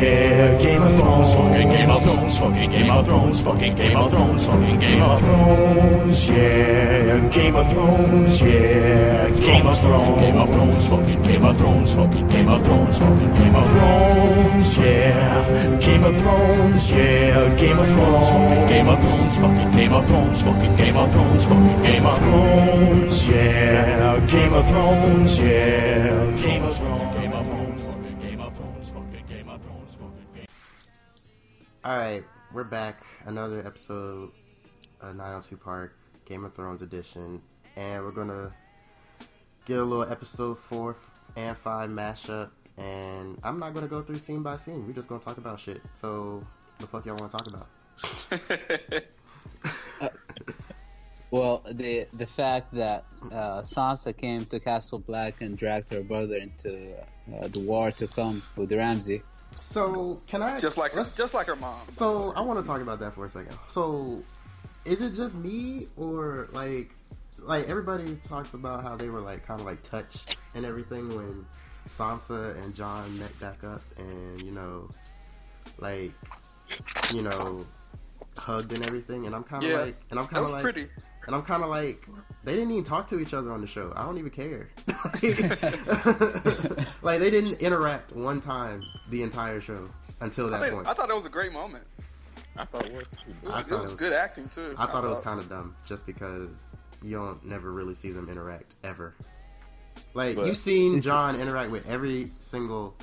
yeah, Game of Thrones, fucking Game of Thrones, fucking Game of Thrones, fucking Game of Thrones, fucking Game of Thrones, yeah, Game of Thrones, yeah, Game of Thrones, Game of Thrones, fucking Game of Thrones, fucking Game of Thrones, fucking Game of Thrones, yeah, Game of Thrones, yeah, Game of Thrones, fucking Game of Thrones, fucking Game of Thrones, fucking Game of Thrones, fucking Game of Thrones, yeah, Game of Thrones, yeah, Game of Thrones, All right, we're back. Another episode, uh, 902 Park, Game of Thrones edition, and we're gonna get a little episode four and five mashup. And I'm not gonna go through scene by scene. We're just gonna talk about shit. So, the fuck y'all want to talk about? Well, the the fact that uh, Sansa came to Castle Black and dragged her brother into uh, the war to come with Ramsay. So, can I just like her, just like her mom. So I want to talk about that for a second. So, is it just me or like, like everybody talks about how they were like kind of like touched and everything when Sansa and Jon met back up and you know, like, you know, hugged and everything. And I'm kind of Yeah, like, and I'm kind of like, pretty. and I'm kind of like, they didn't even talk to each other on the show. I don't even care. like they didn't interact one time the entire show until I, that think, point. I thought that was a great moment. I thought it was. It was, thought it it was was- good acting too. I thought it was kind of dumb, just because you don't never really see them interact ever. Like But- you've seen Jon interact with every single,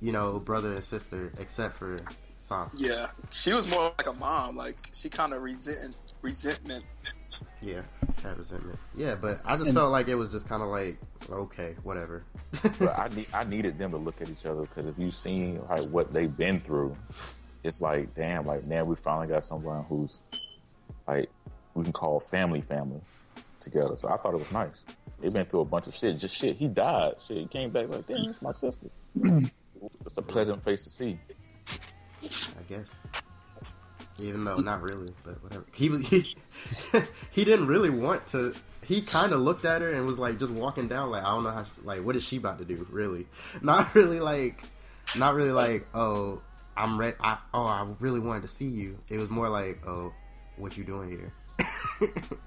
you know, brother and sister except for Sansa. Yeah, she was more like a mom. Like she kind of resent resentment. Yeah, had resentment. Yeah, but I just And- felt like it was just kind of like okay, whatever. But I need I needed them to look at each other because if you've seen like what they've been through, it's like damn, like now we finally got someone who's like we can call family family together. So I thought it was nice. They've been through a bunch of shit. Just shit. He died. Shit. He came back like damn, it's my sister. it's a pleasant face to see. I guess. Even though not really, but whatever. He he, he didn't really want to. He kind of looked at her and was like just walking down, like I don't know how, she, like what is she about to do? Really, not really like, not really like oh I'm ready. I, oh I really wanted to see you. It was more like oh what you doing here?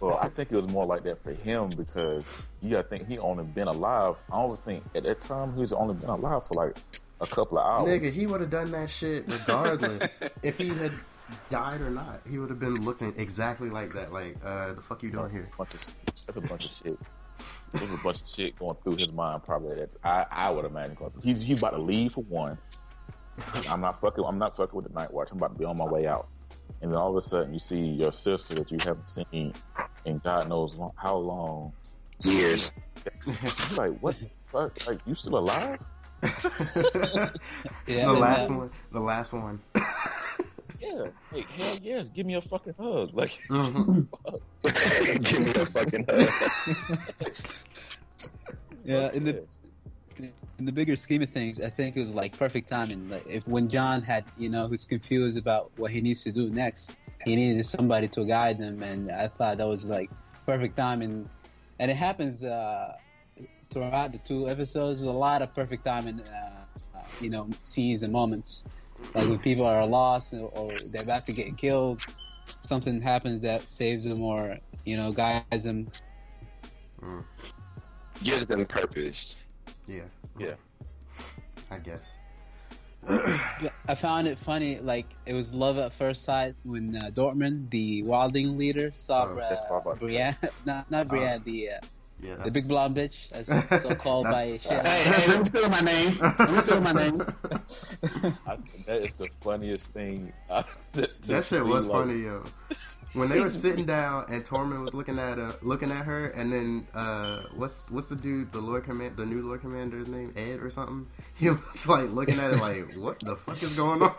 Well, I think it was more like that for him because you gotta think he only been alive. I don't think at that time he was only been alive for like a couple of hours. Nigga, he would have done that shit regardless if he had died or not. He would have been looking exactly like that. Like uh the fuck you doing here? bunch of that's a bunch of shit. There's a bunch of shit going through his mind probably that I, I would imagine going through. He's he's about to leave for one. I'm not fucking I'm not fucking with the night watch. I'm about to be on my way out. And then all of a sudden you see your sister that you haven't seen in God knows how long. Years. You're like, what the fuck? Like you still alive? Yeah, the last one. The last one. Yeah. Like hell yes, give me a fucking hug. Like Mhm. fuck. Give me a fucking hug. Yeah, in the in the bigger scheme of things, I think it was like perfect timing. Like if when Jon had, you know, who's confused about what he needs to do next, he needed somebody to guide him, and I thought that was like perfect timing. And it happens uh, throughout the two episodes. There's a lot of perfect timing, uh, uh, you know, scenes and moments. Like when people are lost or, or they're about to get killed, something happens that saves them or you know guides them. Gives them purpose. Yeah. Yeah. I guess. I found it funny. Like it was love at first sight when uh, Tormund, the Wildling leader, saw Oh, that's what I'm uh, Brienne, not not Brienne, the uh, Yeah. the big blonde bitch, as so called by That's- shit. Hey, hey, let me steal my names. Let me steal my names. I, that is the funniest thing. I, to, to That shit was like, funny, yo. When they were sitting down and Tormund was looking at uh, looking at her, and then uh, what's what's the dude, the Lord Command, the new Lord Commander's name, Ed or something? He was like looking at it like, what the fuck is going on?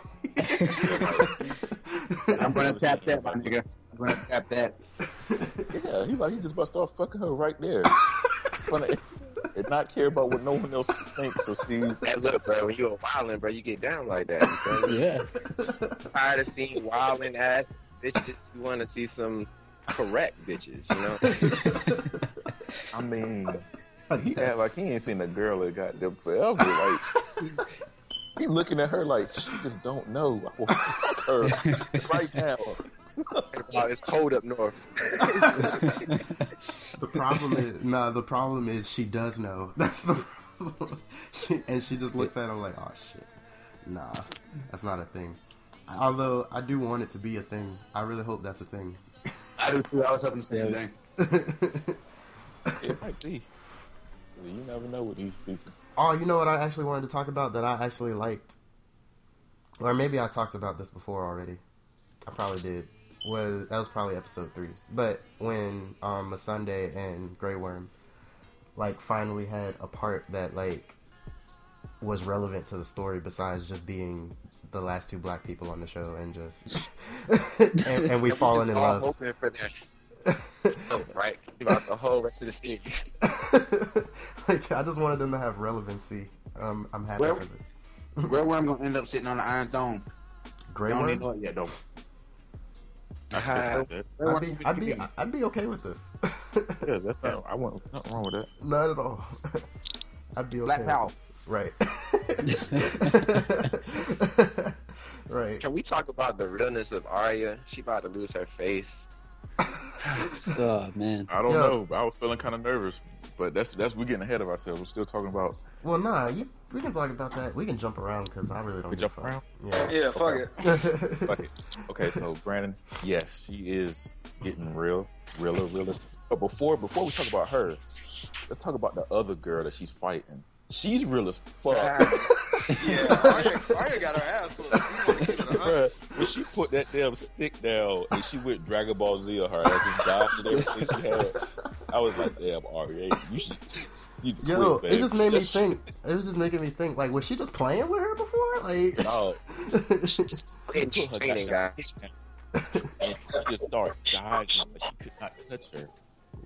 I'm gonna tap that, my nigga. I'm gonna tap that. Yeah, he's like he just about to start fucking her right there. Funny. and not care about what no one else thinks or sees. Hey, look, bro, when you're a wildin', bro, you get down like that. You feel me? Yeah. tired of seeing wildin' ass bitches. You want to see some correct bitches, you know? I mean, he act like he ain't seen a girl that got them forever. Like He looking at her like she just don't know. I will fuck her right now. Wow, it's cold up north. The problem is no. The problem is she does know. That's the problem. She, and she just looks at him like, oh shit, nah, that's not a thing. Although I do want it to be a thing. I really hope that's a thing. I do too. I was hoping the same thing. It might be. You never know with these people. Oh, you know what I actually wanted to talk about that I actually liked, or maybe I talked about this before already. I probably did. Was that was probably episode three? But when um Missandei and Grey Worm, like finally had a part that like was relevant to the story besides just being the last two black people on the show and just and, and we fallen in love. hoping for that. Oh, right. About the whole rest of the series. like I just wanted them to have relevancy. Um, I'm happy Well- for this. Where where I'm gonna end up sitting on the Iron Throne? Grey Don't Worm. even know it yet though. I Uh, that. I'd be, I'd be, I'd be okay with this. Yeah, that's not, I want nothing wrong with that. Not at all. I'd be okay. Black with Power. Right. right. Can we talk about the realness of Arya? She about to lose her face. oh man. I don't Yeah. know. I was feeling kind of nervous, but that's that's we're getting ahead of ourselves. We're still talking about Well, nah, you, we can talk about that. We can jump around because I really don't We jump a around? fuck. Yeah, fuck it. Yeah. Fuck it. Okay, so Brandon, yes, she is getting real, realer, realer. But before before we talk about her, let's talk about the other girl that she's fighting. She's real as fuck. Yeah, Arya, Arya got her ass whooped. You wanna give it a hundred? Bruh, when she put that damn stick down and she went Dragon Ball Z on her ass and dodged and everything she had, I was like, damn, Arya, you should. You Yo, quit, it just made me That think. It was just making me think. Like, was she just playing with her before? Like, shit- No, In put her training, goddamn guys. and she just started dodging, but she could not touch her.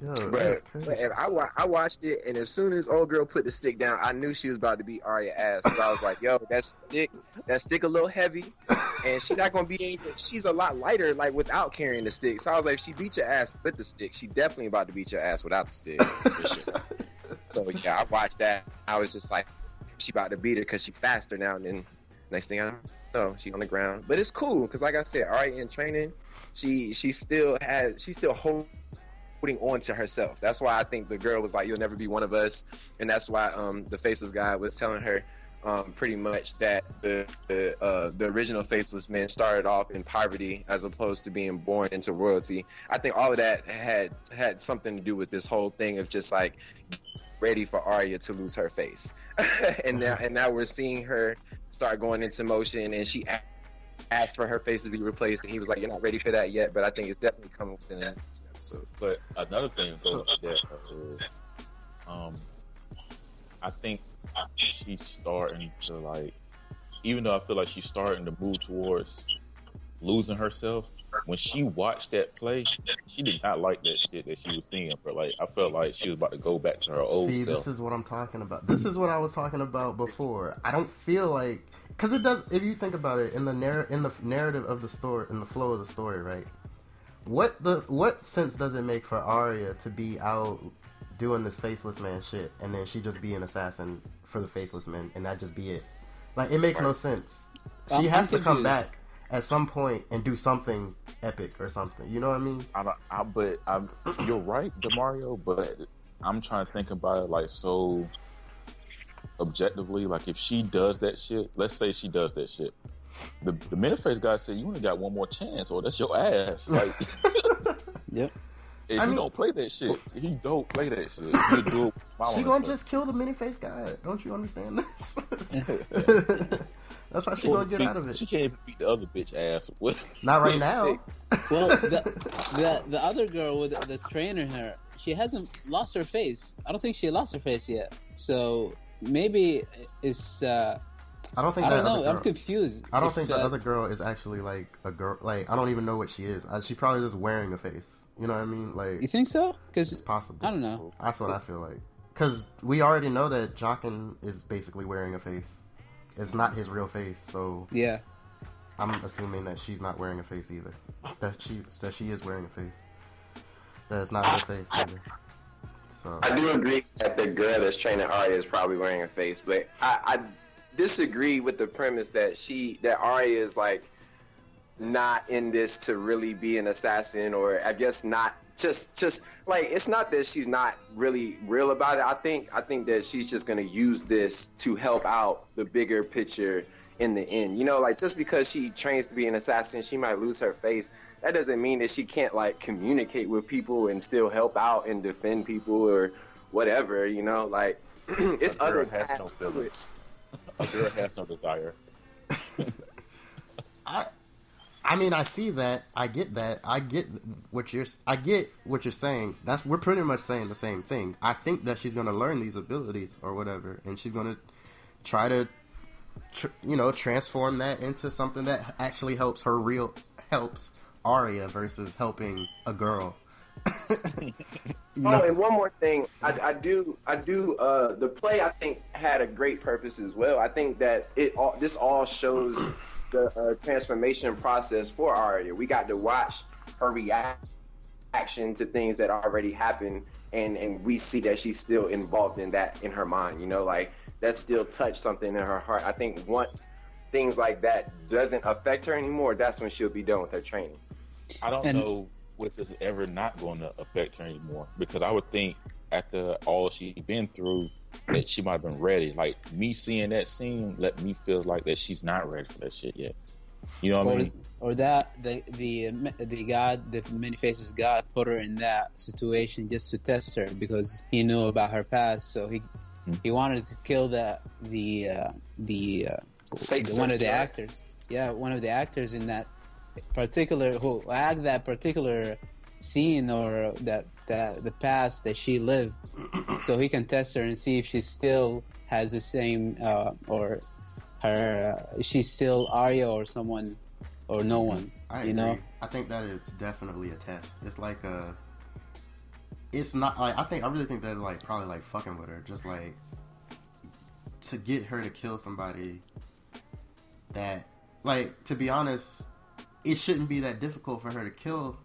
Yo, But, that's but crazy. and I, wa- I watched it, and as soon as old girl put the stick down, I knew she was about to beat Arya ass. Because I was like, "Yo, that stick, that stick a little heavy, and she's not gonna be. She's a lot lighter, like without carrying the stick." So I was like, "If she beat your ass with the stick, she definitely about to beat your ass without the stick." so yeah, I watched that. I was just like, "She about to beat her because she faster now." And then next thing I know, she on the ground. But it's cool because, like I said, Arya in training, she she still has she still holds holding on to herself. That's why I think the girl was like, "You'll never be one of us," and that's why um, the faceless guy was telling her um, pretty much that the the, uh, the original faceless men started off in poverty as opposed to being born into royalty. I think all of that had had something to do with this whole thing of just like ready for Arya to lose her face, and now and now we're seeing her start going into motion, and she. Asked for her face to be replaced, and he was like, "You're not ready for that yet, but I think it's definitely coming within that episode." But another thing though that is, um, I think she's starting to like, even though I feel like she's starting to move towards losing herself. When she watched that play, she did not like that shit that she was seeing. But like, I felt like she was about to go back to her old See, self. this is what I'm talking about. This is what I was talking about before. I don't feel like because it does. If you think about it, in the narr- in the narrative of the story, in the flow of the story, right? What the what sense does it make for Arya to be out doing this faceless man shit, and then she just be an assassin for the faceless man, and that just be it? Like it makes no sense. She I'm- has to come back at some point and do something epic or something. You know what I mean? I, I but I'm you're right, Demario. But I'm trying to think about it like so objectively. Like if she does that shit, let's say she does that shit. The the Miniface guy said you only got one more chance, or that's your ass. Like Yep. if I you mean- don't play that shit, he don't play that shit. You do She gonna but- just kill the mini face guy. Don't you understand this? That's how she Well, gonna get she- out of it. She can't even beat the other bitch ass with. Not right now. Well, the, the the other girl with that's training her, she hasn't lost her face. I don't think she lost her face yet. So maybe it's. Uh, I don't think I that don't other know. girl. I'm confused. I don't think that other girl is actually like a girl. Like I don't even know what she is. Uh, She probably just wearing a face. You know what I mean? Like You think so? Because it's possible. I don't know. That's what I feel like. Because we already know that Jaqen is basically wearing a face. It's not his real face, so Yeah. I'm assuming that she's not wearing a face either. That she that she is wearing a face. That it's not her face either. So I do agree that the girl that's training Arya is probably wearing a face, but I, I disagree with the premise that she that Arya is like not in this to really be an assassin, or I guess not just just like it's not that she's not really real about it. I think I think that she's just gonna use this to help out the bigger picture in the end. You know, like just because she trains to be an assassin, she might lose her face. That doesn't mean that she can't like communicate with people and still help out and defend people or whatever. You know, like it's other has no A girl has no desire. I, I mean, I see that. I get that. I get what you're. I get what you're saying. That's we're pretty much saying the same thing. I think that she's going to learn these abilities or whatever, and she's going to try to, tr- you know, transform that into something that actually helps her real helps Arya versus helping a girl. You Oh, and one more thing, I, I do, I do. Uh, the play I think had a great purpose as well. I think that it all, this all shows the uh, transformation process for Arya. We got to watch her reaction to things that already happened, and and we see that she's still involved in that in her mind. You know, like that still touched something in her heart. I think once things like that doesn't affect her anymore, that's when she'll be done with her training. I don't And- know if it's ever not going to affect her anymore because I would think after all she's been through that she might have been ready. Like me seeing that scene let me feel like that she's not ready for that shit yet. You know what I mean? or that the the the God, the many faces God, put her in that situation just to test her because he knew about her past. So he Hmm. he wanted to kill the the uh, the, uh, Fake the one of the right? actors. Yeah, one of the actors in that particular who act that particular scene or that that the past that she lived, so he can test her and see if she still has the same uh, or her uh, she's still Arya or someone or no one. I you agree. know, I think that it's definitely a test. It's like a. It's not like I think I really think they're like probably like fucking with her, just like to get her to kill somebody. That like to be honest, it shouldn't be that difficult for her to kill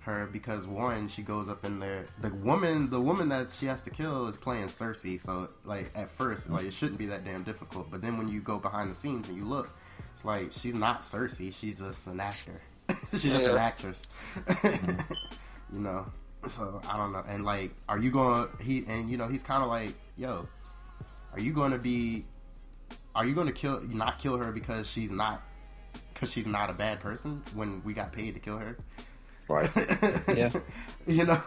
her because one, she goes up in there. The woman, the woman that she has to kill is playing Cersei, so like at first, like it shouldn't be that damn difficult. But then when you go behind the scenes and you look, it's like she's not Cersei. She's just an actor. she's just an Yeah. actress. you know. So I don't know. And like, are you going? He and you know he's kind of like, yo, are you going to be? Are you going to kill not kill her because she's not because she's not a bad person when we got paid to kill her? Right. Yeah. you know.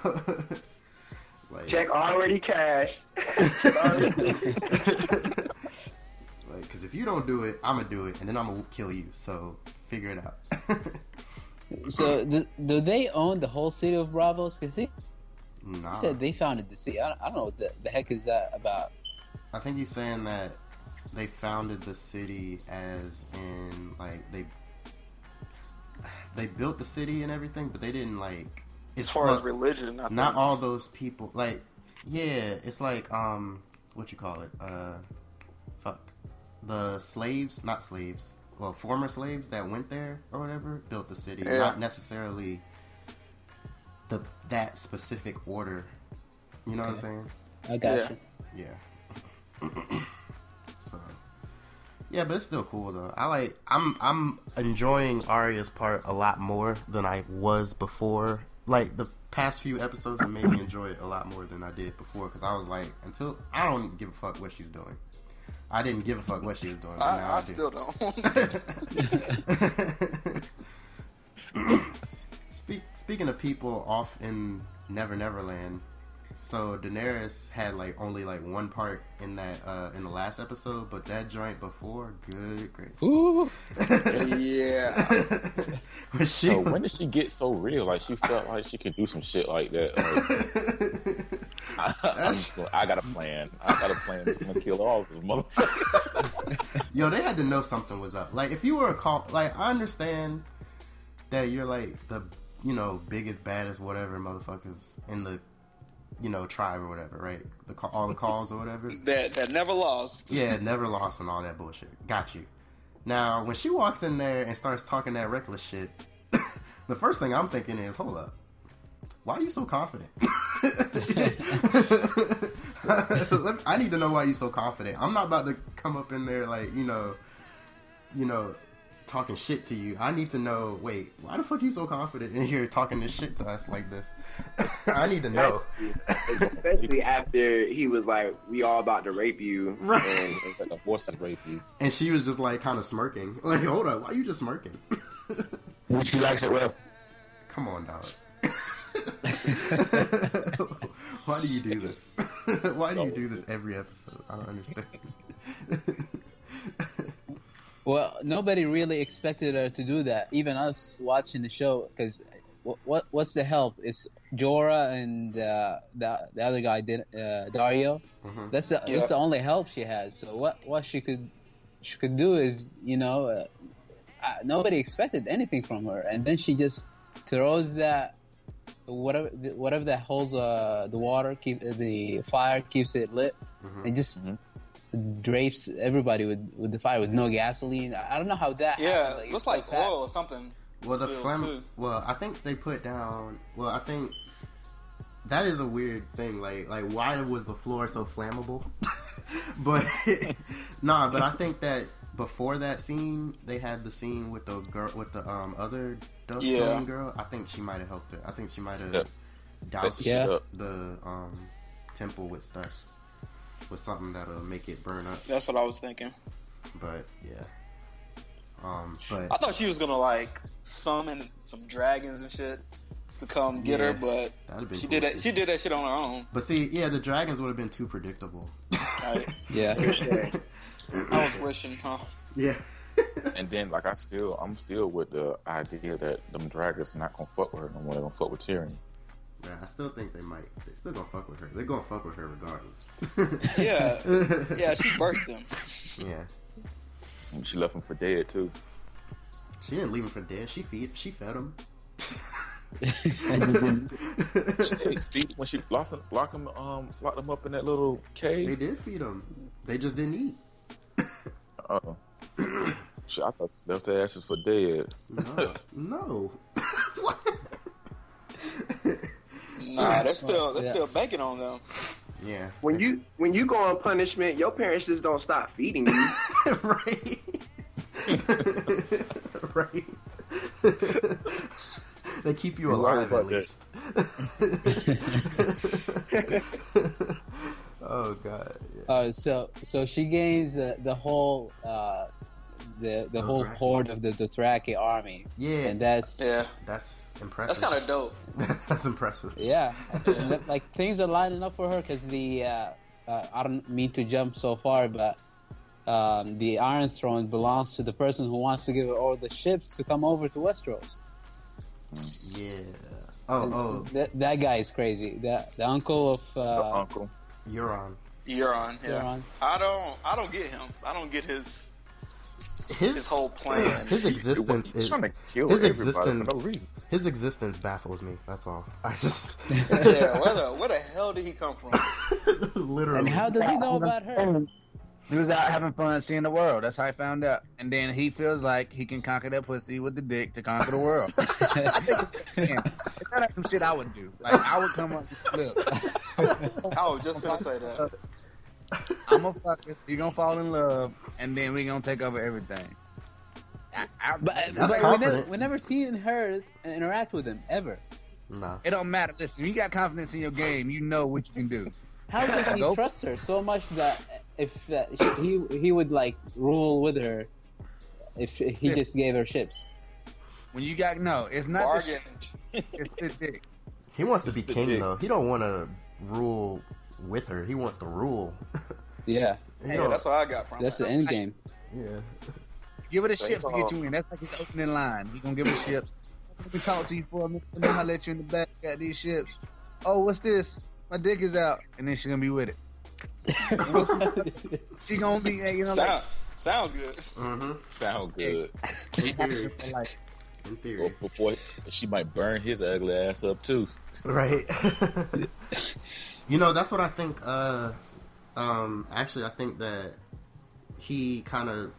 like, Check already cash. like, because if you don't do it, I'm gonna do it, and then I'm gonna kill you. So figure it out. So do, do they own the whole city of Braavos? Because he nah, said they founded the city. I don't, I don't know what the, the heck is that about. I think he's saying that they founded the city as in like they they built the city and everything, but they didn't like. As It's far as religion, I not think. all those people like yeah it's like um what you call it uh fuck the slaves not slaves well former slaves that went there or whatever built the city Yeah. not necessarily the that specific order you know what i'm saying I got Yeah. you. yeah so yeah but it's still cool though i like i'm i'm enjoying arya's part a lot more than i was before like the past few episodes have made me enjoy it a lot more than i did before because i was like until i don't give a fuck what she's doing i didn't give a fuck what she was doing now I, I do. still don't. Speak, speaking of people off in Never Never Land, so Daenerys had like only like one part in that uh in the last episode, but that joint before, good great. Ooh, yeah. when she So when did she get so real? Like she felt like she could do some shit like that. Like, I, I'm gonna- I got a plan. I got a plan. I'm gonna kill all of them motherfuckers. Yo, they had to know something was up. Like if you were a khal, like I understand that you're like the you know biggest baddest whatever motherfuckers in the you know tribe or whatever, right? The all the khals or whatever. that that never lost. Yeah, never lost and all that bullshit. Got you. Now, when she walks in there and starts talking that reckless shit, the first thing I'm thinking is, hold up. Why are you so confident? I need to know why you're so confident. I'm not about to come up in there like you know, you know, talking shit to you. I need to know. Wait, why the fuck you so confident in here talking this shit to us like this? I need to know. Especially after he was like, "We all about to rape you," Right. and It's like the horses rape you. And she was just like kind of smirking. Like, hold up, why are you just smirking? Which she likes it well. Come on, dog. why do you do this? why do you do this every episode? I don't understand. Well, nobody really expected her to do that. Even us watching the show, because what, what what's the help? It's Jorah and uh, the the other guy did uh, Daario. Mhm. That's the Yeah. that's the only help she has. So what what she could she could do is you know uh, uh, nobody expected anything from her, and then she just throws that whatever whatever that holds uh, the water keep the fire keeps it lit, Mhm. and just. Mhm. Drapes everybody with with the fire with no gasoline. I I don't know how that. Yeah, happened. looks like so oil or something. Well, the spilled, flam. too. Well, I think they put down. Well, I think that is a weird thing. Like, like why was the floor so flammable? but nah, but I think that before that scene, they had the scene with the girl with the um other dust Yeah. girl. I think she might have helped her. I think she might have Yep. doused Yeah. The um temple with stuff with something that'll make it burn up. That's what I was thinking. But yeah. Um, but I thought she was gonna like summon some dragons and shit to come get Yeah. her, but she cool did that. She did that shit on her own. But see, yeah, the dragons would have been too predictable. Right? Yeah. I was wishing, huh? yeah. And then, like, I still, I'm still with the idea that them dragons not gonna fuck with her no more. They're gonna fuck with Tyrion. Yeah, I still think they might. They still gonna fuck with her. They're gonna fuck with her regardless. Yeah. Yeah, she birthed them. yeah. And she left him for dead too. She didn't leave him for dead. She feed. She fed him. Hey, see, when she locked him, locked him, um, locked him up in that little they cave. did feed him. They just didn't eat. oh. shit, I thought left their asses for dead. No. no. Nah, they're still they're Yeah. still banking on them. yeah. when you when you go on punishment, your parents just don't stop feeding you. right. right. they keep you You're alive at least. oh god. Yeah. Uh, so so she gains uh, the whole uh, the the whole Dothraki. horde of the Dothraki army, Yeah, and that's Yeah, that's impressive. that's kind of dope. that's impressive. yeah, and that- like things are lining up for her because the uh, uh, I don't mean to jump so far, but um, the Iron Throne belongs to the person who wants to give her all the ships to come over to Westeros. Yeah. Oh, oh, That that guy is crazy. The the uncle of The uh, uncle. Euron. Euron, yeah. Euron. I don't I don't get him. I don't get his His, his whole plan. his existence is trying to kill his existence. no. His existence baffles me. That's all. I just yeah, where the where the hell did he come from? literally. And how does he know about her? He was out having fun seeing the world. That's how I found out. And then he feels like he can conquer that pussy with the dick to conquer the world. I think it's, not like some shit I would do. Like I would come up and flip. I was just gonna say that. I'm a fucker. You're gonna fall in love, and then we're gonna take over everything. I, I, But, but we, never, we never seen her interact with him ever. Nah. it don't matter. Listen, you got confidence in your game. You know what you can do. How does he Go. trust her so much that if uh, she, he he would like rule with her if he Yeah. just gave her ships? When you got no, it's not the Bargain. shit. It's the dick. He wants to be king dick. though. He don't want to rule with her. He wants to rule. Yeah, He Yeah, don't- that's what I got from. that's it. the end game. yeah. Give her the ships to get you in. That's like his opening line. He gonna give her ships. Let me talk to you for a minute, and then I let you in the back. Got these ships. Oh, what's this? My dick is out, and then she gonna be with it. She gonna be, you know, Sound, sounds good. Mm-hmm. Sound good. like, like In Or theory, before she might burn his ugly ass up too. right? you know, that's what I think. Uh, um, actually, I think that he kind of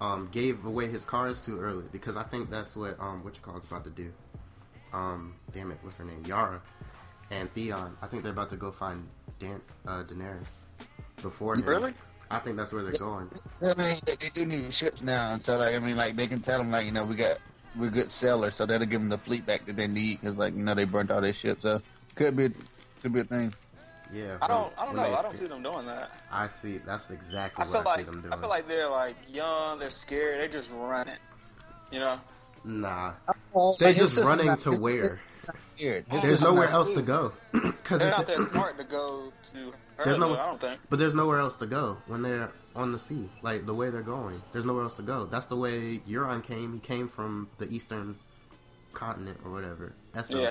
um, gave away his cards too early because I think that's what um, what you call is about to do. Um, damn it, what's her name? Yara and Theon. I think they're about to go find Dan- uh, Daenerys before him. Really? I think that's where they're going. I mean, they, they do need ships now, and so like I mean, like they can tell them like you know we got we're good sellers, so that'll give them the fleet back that they need because like you know they burnt all their ships, so could be could be a thing. Yeah. I don't. I don't know. I don't see them doing that. I see. That's exactly I feel what I see them doing. I feel like they're like young. They're scared. They just running. You know. nah. Well, They're just running not- to his- where? his sister's not scared. His There's nowhere not- else to go. Cause They're if not they- that smart to go to. There's no- I don't think. But there's nowhere else to go when they're on the sea. Like the way they're going, there's nowhere else to go. That's the way Euron came. He came from the eastern continent or whatever. Essos. Yeah.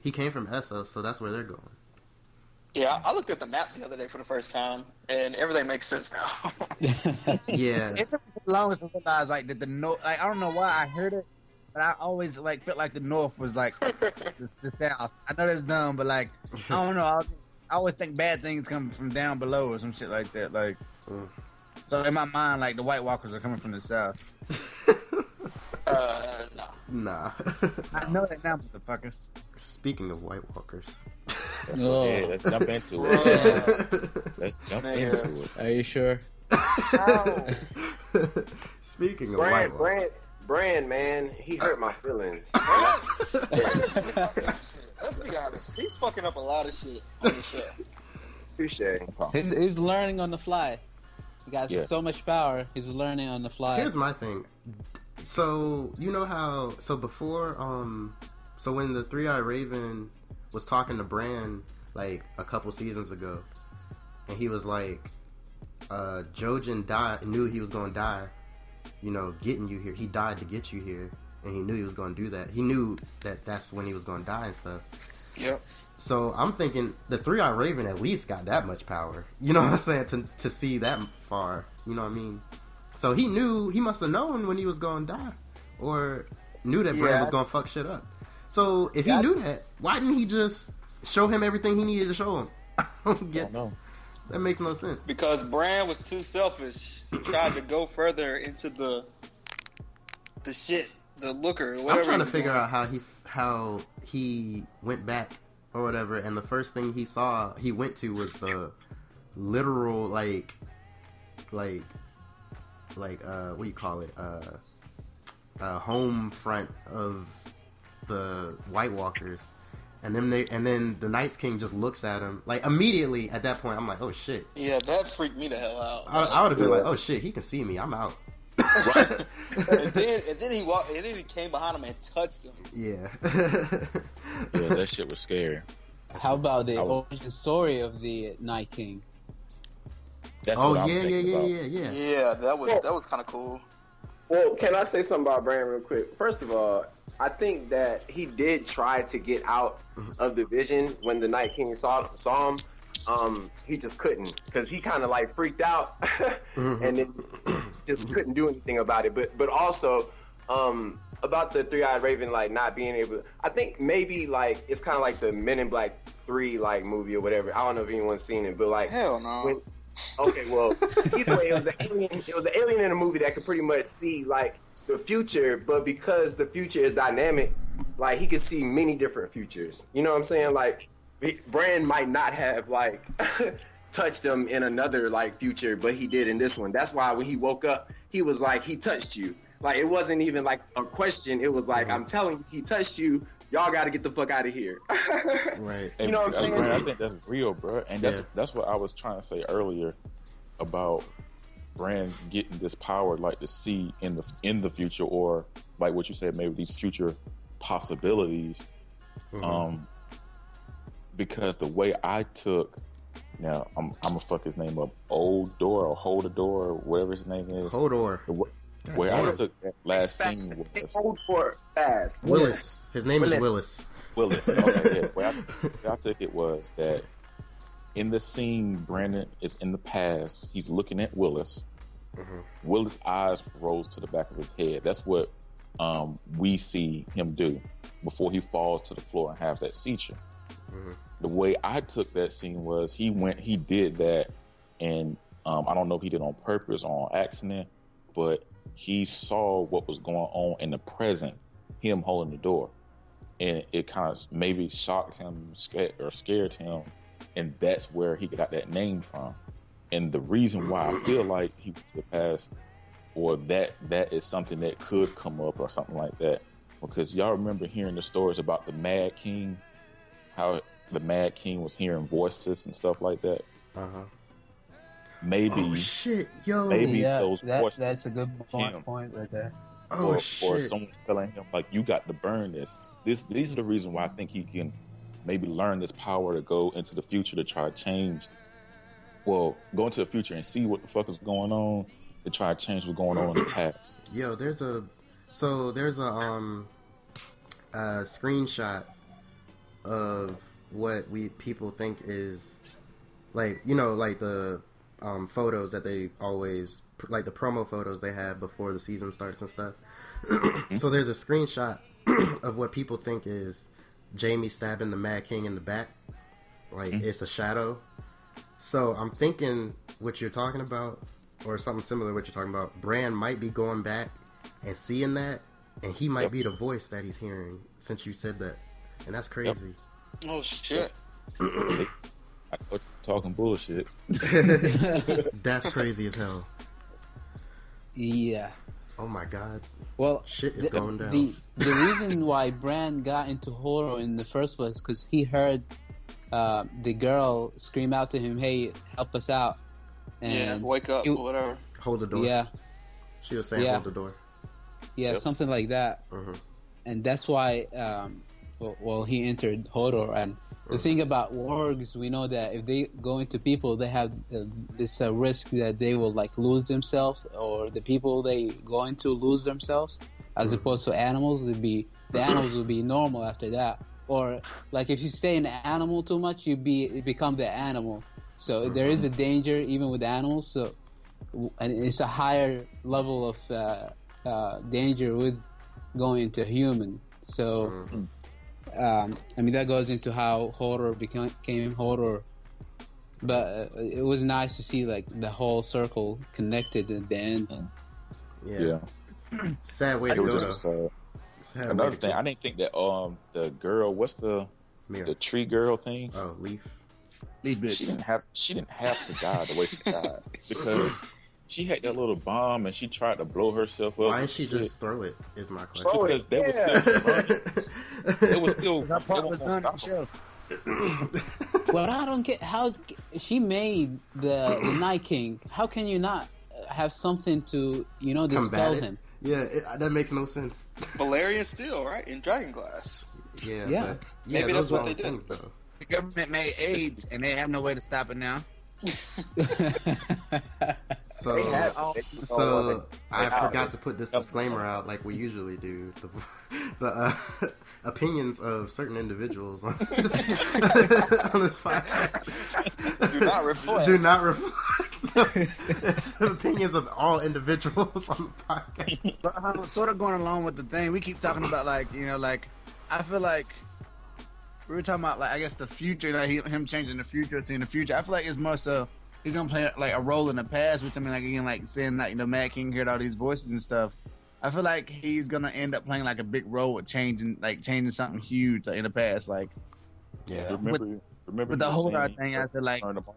He came from Essos, so that's where they're going. Yeah, I looked at the map the other day for the first time, and everything makes sense now. Yeah. It took me the longest to realize like that the north. Like I don't know why I heard it, but I always like felt like the north was like the, the south. I know that's dumb, but like I don't know. I, I always think bad things come from down below or some shit like that. Like so in my mind, like the White Walkers are coming from the south. uh, no. nah. I know that now, motherfuckers. Speaking of White Walkers. Oh, Yeah, let's jump into it. Let's jump Nigga. into it. are you sure? Speaking of Brand, White Brand, Brand, man, he hurt my feelings. Let's be honest. He's fucking up a lot of shit on the show. Touche. He's, he's learning on the fly. He got Yeah. so much power. He's learning on the fly. Here's my thing. So you know how? So before, um, so when the Three Eye Raven was talking to Bran like a couple seasons ago, and he was like, uh, "Jojen died, knew he was going to die. You know, getting you here. He died to get you here, and he knew he was going to do that. He knew that that's when he was going to die and stuff. Yep. So I'm thinking the Three Eye Raven at least got that much power. You know what I'm saying? To to see that far. You know what I mean? So he knew he must have known when he was gonna die, or knew that Bran Yeah. was gonna fuck shit up. So if he Yeah. knew that, why didn't he just show him everything he needed to show him? I don't get don't that makes no sense. Because Bran was too selfish. He tried to go further into the the shit, the looker, whatever. I'm trying to figure doing. out how he how he went back or whatever, and the first thing he saw he went to was the literal like like like uh what do you call it uh uh home front of the White Walkers. And then they, and then the Night's King just looks at him like immediately. At that point, I'm like, "Oh shit!" Yeah, that freaked me the hell out. I, I would have been like, "Oh shit, he can see me. I'm out." and then and then he walked, and then he came behind him and touched him. Yeah. Yeah, that shit was scary. How about the I was- origin story of the Night King? That's oh what yeah, yeah, yeah, yeah, yeah. Yeah, that was that was kind of cool. Well, can I say something about Brand real quick? First of all, I think that he did try to get out of the vision when the Night King saw saw him. Um, he just couldn't because he kind of like freaked out and then just couldn't do anything about it. But but also um, about the Three Eyed Raven like not being able. I think maybe like it's kind of like the Men in Black Three like movie or whatever. I don't know if anyone's seen it, but like Hell no. when, okay, well, either way, it was an alien. It was an alien in a movie that could pretty much see like the future, but because the future is dynamic, like he could see many different futures. You know what I'm saying? Like, Brand might not have like touched him in another like future, but he did in this one. That's why when he woke up, he was like, he touched you. Like it wasn't even like a question. It was like, I'm telling you, he touched you. Y'all got to get the fuck out of here. Right. You know what I'm saying? man, I think that's real, bro. And that's Yeah. that's what I was trying to say earlier about brands getting this power, like to see in the in the future, or like what you said, maybe these future possibilities. Mhm. Um, because the way I took, now I'm I'm gonna fuck his name up, Old Door or Hold a Door, or whatever his name is. Hodor. The wa- way I took that last scene was Hold for fast. Wylis. His name is Wylis. Wylis. Wylis. Okay, yeah. Way I, way I took it was that in the scene, Brandon is in the past. He's looking at Wylis. Wylis' eyes rose to the back of his head. That's what um, we see him do before he falls to the floor and has that seizure. The way I took that scene was he went, he did that, and um, I don't know if he did it on purpose or on accident, but he saw what was going on in the present, him holding the door and it kind of maybe shocked him or scared him and that's where he got that name from. And the reason why I feel like he to the past, or that that is something that could come up or something like that, because y'all remember hearing the stories about the Mad King, how the Mad King was hearing voices and stuff like that. Uh huh. Maybe Oh shit, yo. Maybe yeah, those that, voices that's a good point, him. point right there. oh or, or shit. someone's telling him like you got to burn this. This these are the reason why I think he can maybe learn this power to go into the future to try to change. Well, go into the future and see what the fuck is going on to try to change what's going on in the past. Yo, there's a so there's a um a screenshot of what we people think is like you know like the um photos that they always like the promo photos they have before the season starts and stuff. so there's a screenshot of what people think is Jaime stabbing the Mad King in the back. Like it's a shadow. So I'm thinking what you're talking about, or something similar to what you're talking about. Brand might be going back and seeing that, and he might Yep. be the voice that he's hearing since you said that, and that's crazy. Oh shit! I talking bullshit. that's crazy as hell. Yeah. Oh my god, Well, shit is the, going down. the the reason why Brand got into Hodor in the first place because he heard uh, the girl scream out to him, "Hey, help us out!" yeah, wake up, he- or whatever. hold the door. yeah, she was saying Yeah. hold the door. yeah, Yep. something like that. Mhm. And that's why, um, well, he entered Hodor. And the thing about wargs, we know that if they go into people, they have uh, this uh, risk that they will like lose themselves, or the people they go into lose themselves, as opposed to animals. They'd be the animals will be normal after that. Or like if you stay an animal too much, you be you become the animal. So there is a danger even with animals. So and it's a higher level of uh, uh, danger with going into human. So, um, I mean, that goes into how Hodor became, became Hodor. But uh, it was nice to see like the whole circle connected at the end. Yeah. Yeah, Sad way to go just uh, Sad way another to thing. go. I didn't think that um the girl, what's the Mirror. the tree girl thing? Oh, leaf. Leaf bitch. she didn't have she didn't have to die the way she died because she had that little bomb and she tried to blow herself up. Why didn't she shit. just throw it? Is my question. Throw it. because they Yeah. was still running. It was still That part was done on the show. Well, I don't get how she made the, the Night King. How can you not have something to you know dispel Combat it. him? Yeah, it, that makes no sense. Valyrian Steel, right? In Dragon Glass. Yeah, Yeah. but yeah, Maybe that's what they did. things, though. The government made AIDS, and they have no way to stop it now. So, They have- all- they so I forgot to put this disclaimer out, like we usually do. The, the uh, opinions of certain individuals on this, on this podcast Do not reflect. do not reflect it's the opinions of all individuals on the podcast. But I'm sort of going along with the thing. We keep talking about like you know like I feel like we were talking about like I guess the future, like he, him changing the future, seeing the future. I feel like it's more so he's gonna play like a role in the past, which I mean like again like saying like you know Mad King heard all these voices and stuff. I feel like he's gonna end up playing like a big role with changing like changing something huge like, in the past. Like Yeah, Remember, remember with the you whole saying thing, I said like turn them on?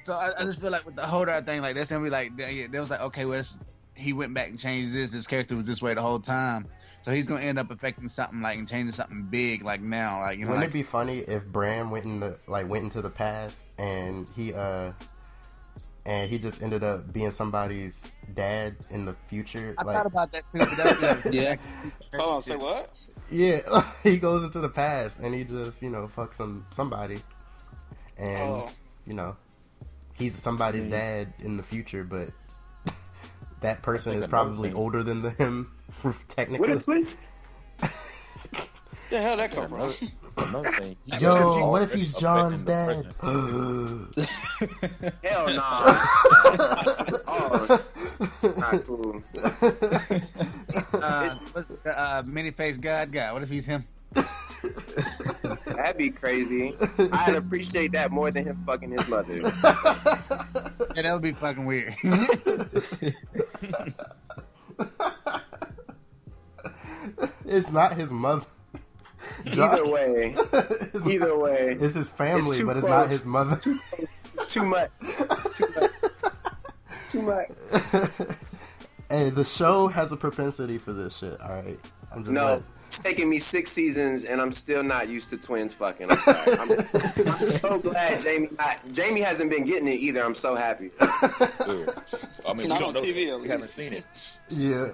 So I, I just feel like with the Hodor thing, like that's gonna be like they, they was like, okay, well, this, he went back and changed this. This character was this way the whole time, so he's gonna end up affecting something like and changing something big, like now, like you know, Wouldn't like, it be funny if Bram went in the like went into the past and he uh and he just ended up being somebody's dad in the future? I like, thought about that too. But that was, Yeah. Hold on, say what? Yeah, he goes into the past and he just you know fucks some somebody, and Oh, you know he's somebody's Mm. dad in the future, but that person is probably older than the, him technically. is this? The hell that come from? another thing. Yo, what if he's Jon's dad? present. Hell nah. oh, not cool. uh, what's the, uh, many face God guy. What if he's him? That'd be crazy. I'd appreciate that more than him fucking his mother. Yeah, that would be fucking weird. it's not his mother. Either way, either way, it's his family, too but it's not his mother. it's too much. It's too much. too much. hey, the show has a propensity for this shit. All right, I'm just No, let- it's taking me six seasons, and I'm still not used to twins fucking. I'm sorry. I'm, I'm so glad Jaime. Not, Jaime hasn't been getting it either. I'm so happy. Good. I mean, we Not don't on know. TV, at we haven't seen it. Yeah.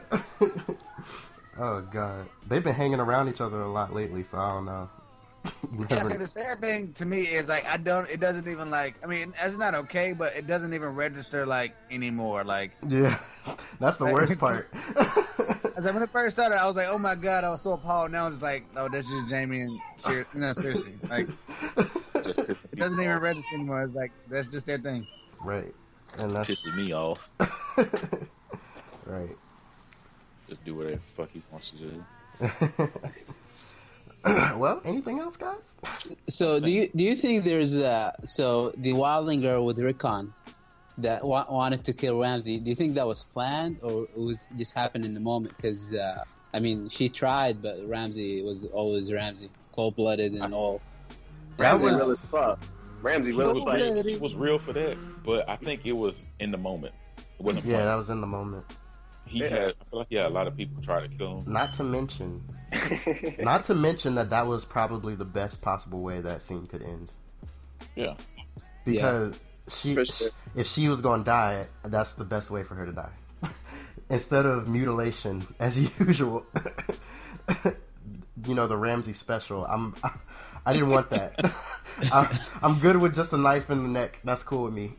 Oh god, they've been hanging around each other a lot lately, so I don't know. You Yeah, never- see, the sad thing to me is like I don't. It doesn't even like. I mean, it's not okay, but it doesn't even register like anymore. Like, yeah, that's the worst part. as like, when it first started, I was like, "Oh my god!" I was so appalled. Now I'm just like, oh, "No, that's just Jaime and ser- no, seriously." Like, it doesn't even register anymore. It's like that's just their thing. right, and that's Pisses me off. right. Just do whatever the fuck he wants to do. well, anything else, guys? So do you do you think there's uh so the Wildling girl with Rickon that wa- wanted to kill Ramsay? Do you think that was planned or it was just happened in the moment? Because uh, I mean, she tried, but Ramsay was always Ramsay, cold blooded and all. That Ramsay was- real as fuck. Ramsay He real was, as fuck. real, was real for that, but I think it was in the moment. It wasn't. Yeah, planned. that was in the moment. He Yeah. had. I feel like he had a lot of people try to kill him. Not to mention, not to mention that that was probably the best possible way that scene could end. Yeah. because she sure. if she was going to die that's the best way for her to die instead of mutilation as usual you know the ramsay special i'm i didn't want that I, i'm good with just a knife in the neck that's cool with me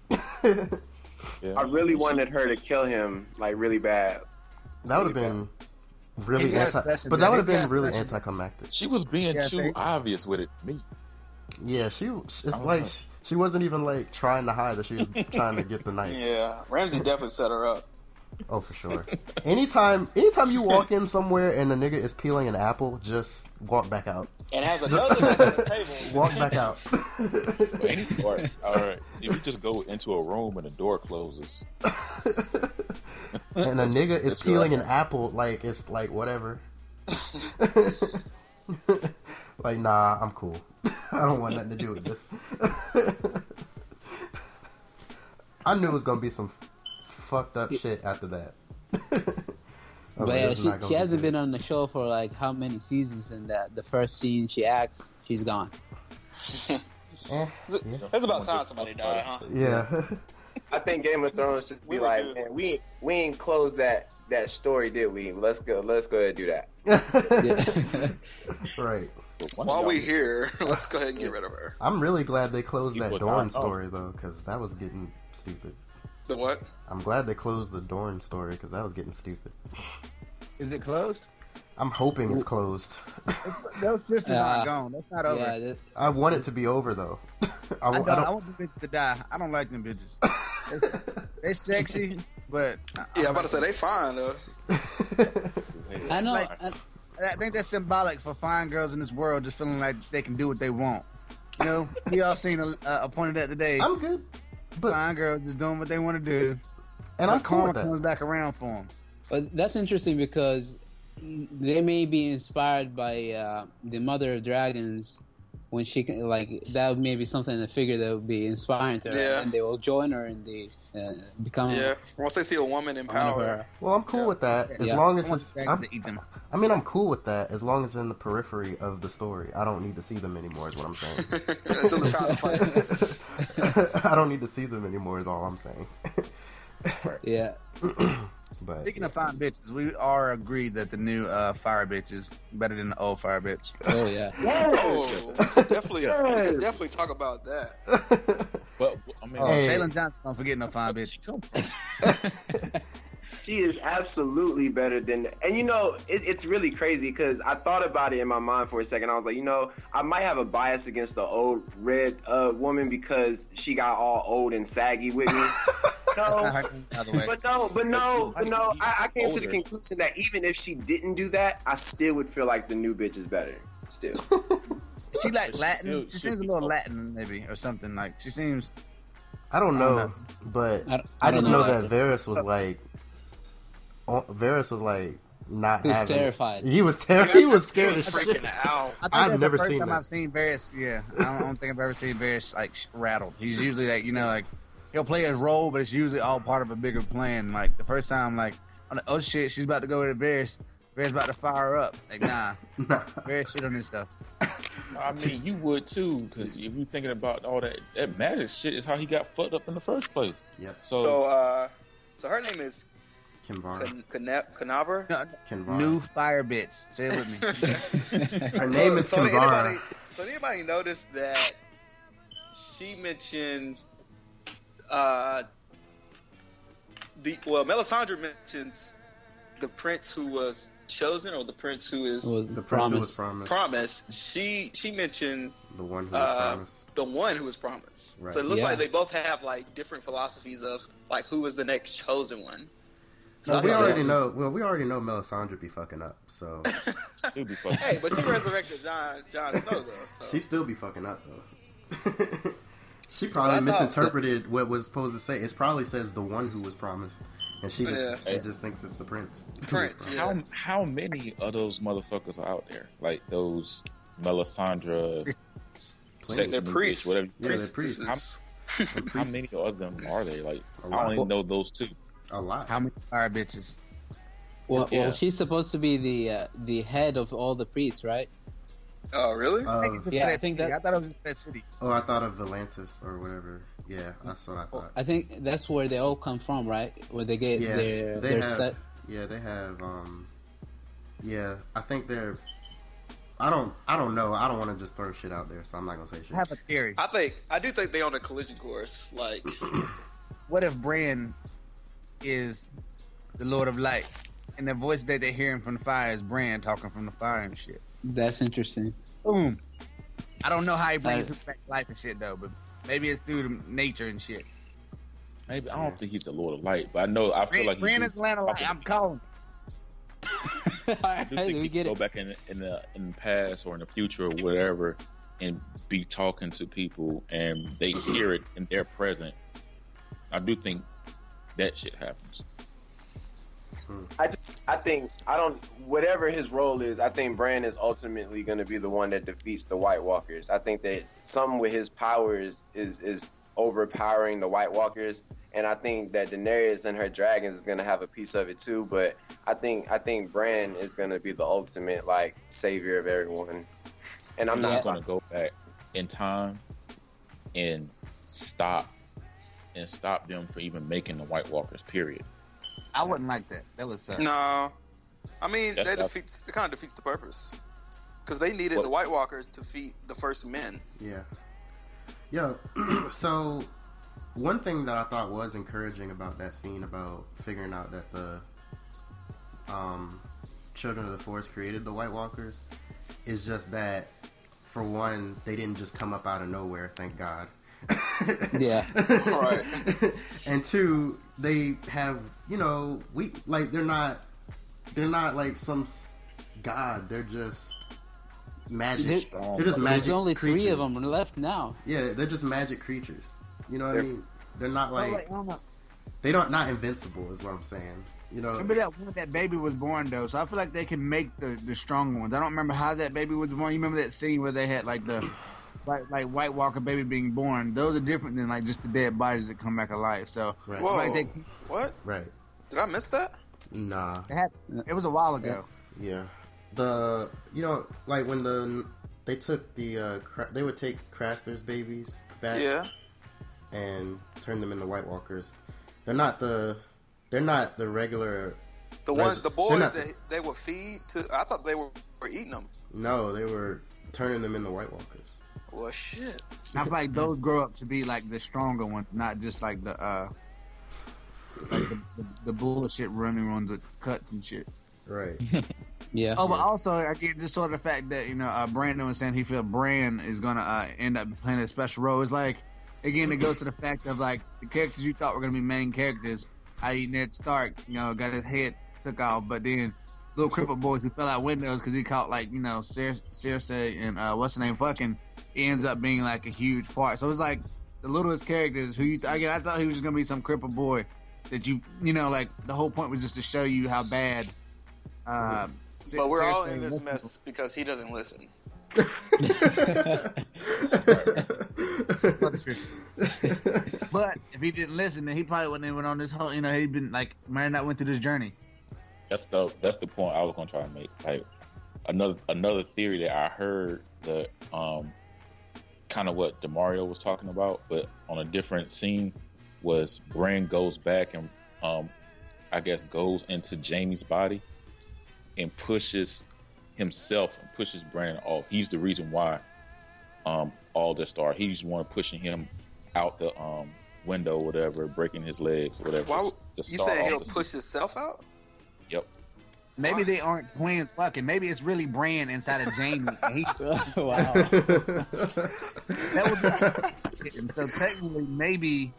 Yeah. I really wanted her to kill him like really bad. that would have been really He's got a anti special- but that would have been really special- anticlimactic She was being Yeah, too obvious with it to me. yeah she it's like know. she, she wasn't even like trying to hide that she was trying to get the knife Yeah, Ramsay definitely set her up. Oh, for sure. anytime, anytime you walk in somewhere and the nigga is peeling an apple, just walk back out. And has another nigga on the table. Walk back out. But any, or, all right, if you just go into a room and the door closes, and a nigga is peeling an apple, like it's like whatever. like nah, I'm cool. I don't want nothing to do with this. I knew it was gonna be some fucked up shit after that. I was But yeah, she, she hasn't good. been on the show for like how many seasons, and that the first scene she acts, she's gone. Eh, It's, it's about time somebody died, huh? yeah. I think Game of Thrones should We be were like, man, we we ain't closed that that story, did we? Let's go. Let's go ahead and do that. Right. While we here, let's go ahead and get rid of her. I'm really glad they closed that People Dorn die. Oh. story though, because that was getting stupid. The what? I'm glad they closed the Dorn story because that was getting stupid. Is it closed? I'm hoping it's closed. Those sisters Uh, aren't gone. That's not over. yeah, that, I want it to be over though. I, I, w- don't, I I, don't. want the bitches to die. I don't like them bitches. They- They sexy, but I- Yeah, I'm about to say they're fine though. I know. Like- I, I think that's symbolic for fine girls in this world just feeling like they can do what they want. You know, we all seen a, a point of that today. I'm good, but fine girls just doing what they want to do. And I'm But cool karma that. comes back around for them. But that's interesting because they may be inspired by uh, the Mother of Dragons when she can, like that may be something a figure that would be inspiring to her, Yeah. and they will join her and they uh, become Yeah. Once they see a woman in power. Well, I'm cool with that as Yeah. long as it's. I'm, to eat them. I mean, I'm cool with that as long as in the periphery of the story. I don't need to see them anymore. Is what I'm saying. until the time fight. I don't need to see them anymore. Is all I'm saying. Yeah, But Speaking of fine bitches, we are agreed that the new uh, fire bitch is better than the old fire bitch. oh yeah. Oh, we should definitely, we should definitely talk about that. But I mean, Oh, Hey. Shaylin Johnson, don't forget no fine bitch. She is absolutely better than. And you know, it, it's really crazy because I thought about it in my mind for a second. I was like, you know, I might have a bias against the old red uh, woman because she got all old and saggy with me. Not no, her, by the way. but no, but no, but no. I, I came to the conclusion that even if she didn't do that, I still would feel like the new bitch is better. Still. She like Latin. Still- She still seems a little close. Latin, maybe, or something. Like she seems. I don't I don't know, know. but I, I, don't just know, know. that Varys was like, Varys was like not He was having. terrified. He was terrified. He was scared He as was shit. freaking out. I think I've that's never the first seen time that. I've seen Varys. Yeah, I don't, I don't think I've ever seen Varys like rattled. He's usually like you know like he'll play his role, but it's usually all part of a bigger plan. Like the first time, like I'm like, oh shit, she's about to go to Varys. Varys about to fire up. Like nah, Varys shit on himself. I mean, you would too, because if you're thinking about all that, that magic shit is how he got fucked up in the first place. Yep. So, So, uh, so her name is Kinvar. Kan- Kana- Kanaber. No, Kinvar. new fire bitch. Say it with me. Her name is so, so anybody, so anybody notice that she mentioned uh the well Melisandre mentions the prince who was chosen or the prince who is Was The prince who was promise. promised. promised. She she mentioned The one who was uh, promised. the one who was promised. Right. So it looks Yeah. like they both have like different philosophies of like who was the next chosen one. So Well, we already that know. Well, we already know Melisandre be fucking up, so be fucking. Hey, but she resurrected Jon Jon Snow though. So. she still be fucking up though. she probably I thought- misinterpreted what was supposed to say. It probably says the one who was promised, and she just Yeah. it just thinks it's the prince. Prince, yeah. How how many of those motherfuckers are out there? Like those Melisandre, Plenty. sex They're priests. whatever. Yeah, they're priests. Priestesses. How many of them are they? Like A I lot. only know those two. A lot. How many fire bitches? Well, Yeah. well, she's supposed to be the uh, the head of all the priests, right? Oh, really? Uh, Yeah, I think city. that- I thought it was just that city. oh, I thought of Volantis or whatever. Yeah, that's what I thought. I think that's where they all come from, right? Where they get Yeah, their they their have. set. Yeah, they have. Um, yeah, I think they're. I don't. I don't know. I don't want to just throw shit out there, so I'm not gonna say shit. I have a theory. I think I do think they on a collision course. Like, What if Bran is the Lord of Light, and the voice that they're hearing from the fire is Bran talking from the fire and shit? That's interesting. Boom. I don't know how he brings Uh, back to life and shit though, but maybe it's through the nature and shit. Maybe I don't think he's the Lord of Light, but I know I feel Bran, like he Bran should- is the land of light. I'm calling. I do think we he get can go it. back in in the in the past or in the future or whatever, and be talking to people and they hear it in their present. I do think that shit happens. Hmm. I just, I think I don't whatever his role is. I think Bran is ultimately going to be the one that defeats the White Walkers. I think that some with his powers is is overpowering the White Walkers, and I think that Daenerys and her dragons is going to have a piece of it too. But I think I think Bran is going to be the ultimate like savior of everyone. And I'm I'm not not going to go back in time and stop and stop them from even making the White Walkers. Period. I wouldn't like that. That was uh, no, I mean That's they not- defeats. It kind of defeats the purpose because they needed What- the White Walkers to defeat the first men. Yeah. Yeah. so, one thing that I thought was encouraging about that scene about figuring out that the um, Children of the Forest created the White Walkers is just that, for one, they didn't just come up out of nowhere, thank God. Yeah. Right. and two, they have, you know, we like they're not they're not like some god. They're just magic. There- They're just magic There's only creatures. three of them left now. Yeah, they're just magic creatures. You know what I They're- mean? They're not like Remember um, they don't not invincible is what I'm saying. You know, remember that when that baby was born though, so I feel like they can make the the strong ones. I don't remember how that baby was born. You remember that scene where they had like the like like White Walker baby being born? Those are different than like just the dead bodies that come back alive. So right? Whoa. like they, What? Right? Did I miss that? Nah. it, happened. it was a while ago. Yeah. The you know like when the they took the uh cra- they would take Craster's babies back Yeah. and turn them into White Walkers. They're not the they're not the regular. The Res- ones, the boys not- that they would feed to. I thought they were, were eating them. No, they were turning them into White Walkers. Well, shit. I feel like those grow up to be like the stronger ones, not just like the uh like the, the, the bullshit running ones with cuts and shit. Right. Yeah. Oh, but also I get just sort of the fact that you know uh, Brandon was saying he felt Bran is gonna uh, end up playing a special role. It's like again, it goes to the fact of like the characters you thought were gonna be main characters, i.e. Ned Stark, you know, got his head took off, but then little crippled boys who fell out windows because he caught like you know Cer- Cersei and uh, what's the name fucking he ends up being like a huge part. So it's like the littlest characters who you th- again I thought he was just gonna be some crippled boy that you you know like the whole point was just to show you how bad Uh, But we're all in this listen- mess because he doesn't listen. It's not true. But if he didn't listen, then he probably wouldn't have went on this whole. You know, he'd been like might have not went through this journey. That's the that's the point I was gonna try to make. Like another another theory that I heard that um kind of what Demario was talking about, but on a different scene was Bran goes back and um I guess goes into Jaime's body and pushes himself and pushes Brandon off. He's the reason why um all this started. He's the one pushing him out the um window, whatever, breaking his legs, whatever. Why? You saying he'll push himself out? Yep. Maybe they aren't twins fucking. Maybe it's really Bran inside of Jaime. and he, wow. that would be. and so technically, maybe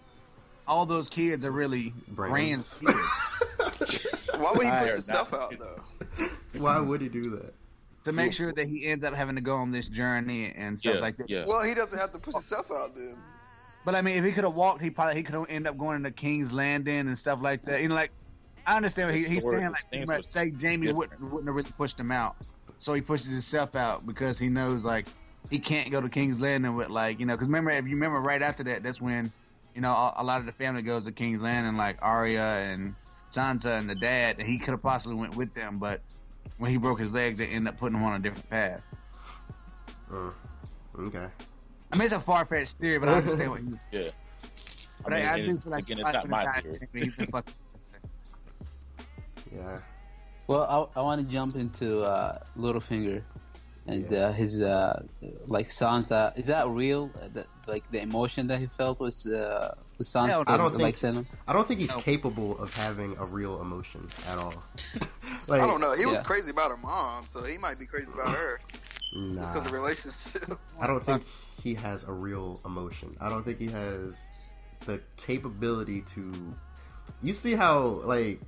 all those kids are really Bran's. Bran's kids. Why would he push himself out though? Why would he do that? to make sure that he ends up having to go on this journey and stuff Yeah, like that. yeah. Well, he doesn't have to push himself out then. But I mean, if he could have walked, he probably he could have ended up going into King's Landing and stuff like that. You know, like I understand what he, he's saying. the Like, stance pretty much was say Jaime wouldn't, wouldn't have really pushed him out, so he pushes himself out because he knows like he can't go to King's Landing with like you know. Because remember, if you remember right after that, that's when you know a, a lot of the family goes to King's Landing, like Arya and Sansa and the dad, and he could have possibly went with them, but when he broke his legs, they ended up putting him on a different path. Uh, okay. I mean, it's a far fetched theory, but I understand what he's. Yeah. But I, I, mean, do feel like again, it's not my theory. He's been fucking- Yeah. Well, I, I want to jump into uh, Littlefinger and uh, his uh, like Sansa. That is that real? Uh, That like the emotion that he felt was uh, was Sansa Hell. I don't like think- sent him? I don't think he's No. capable of having a real emotion at all. like, I don't know. He was crazy about her mom, so he might be crazy about her Nah, just because of relationship. I don't think he has a real emotion. I don't think he has the capability to. You see how like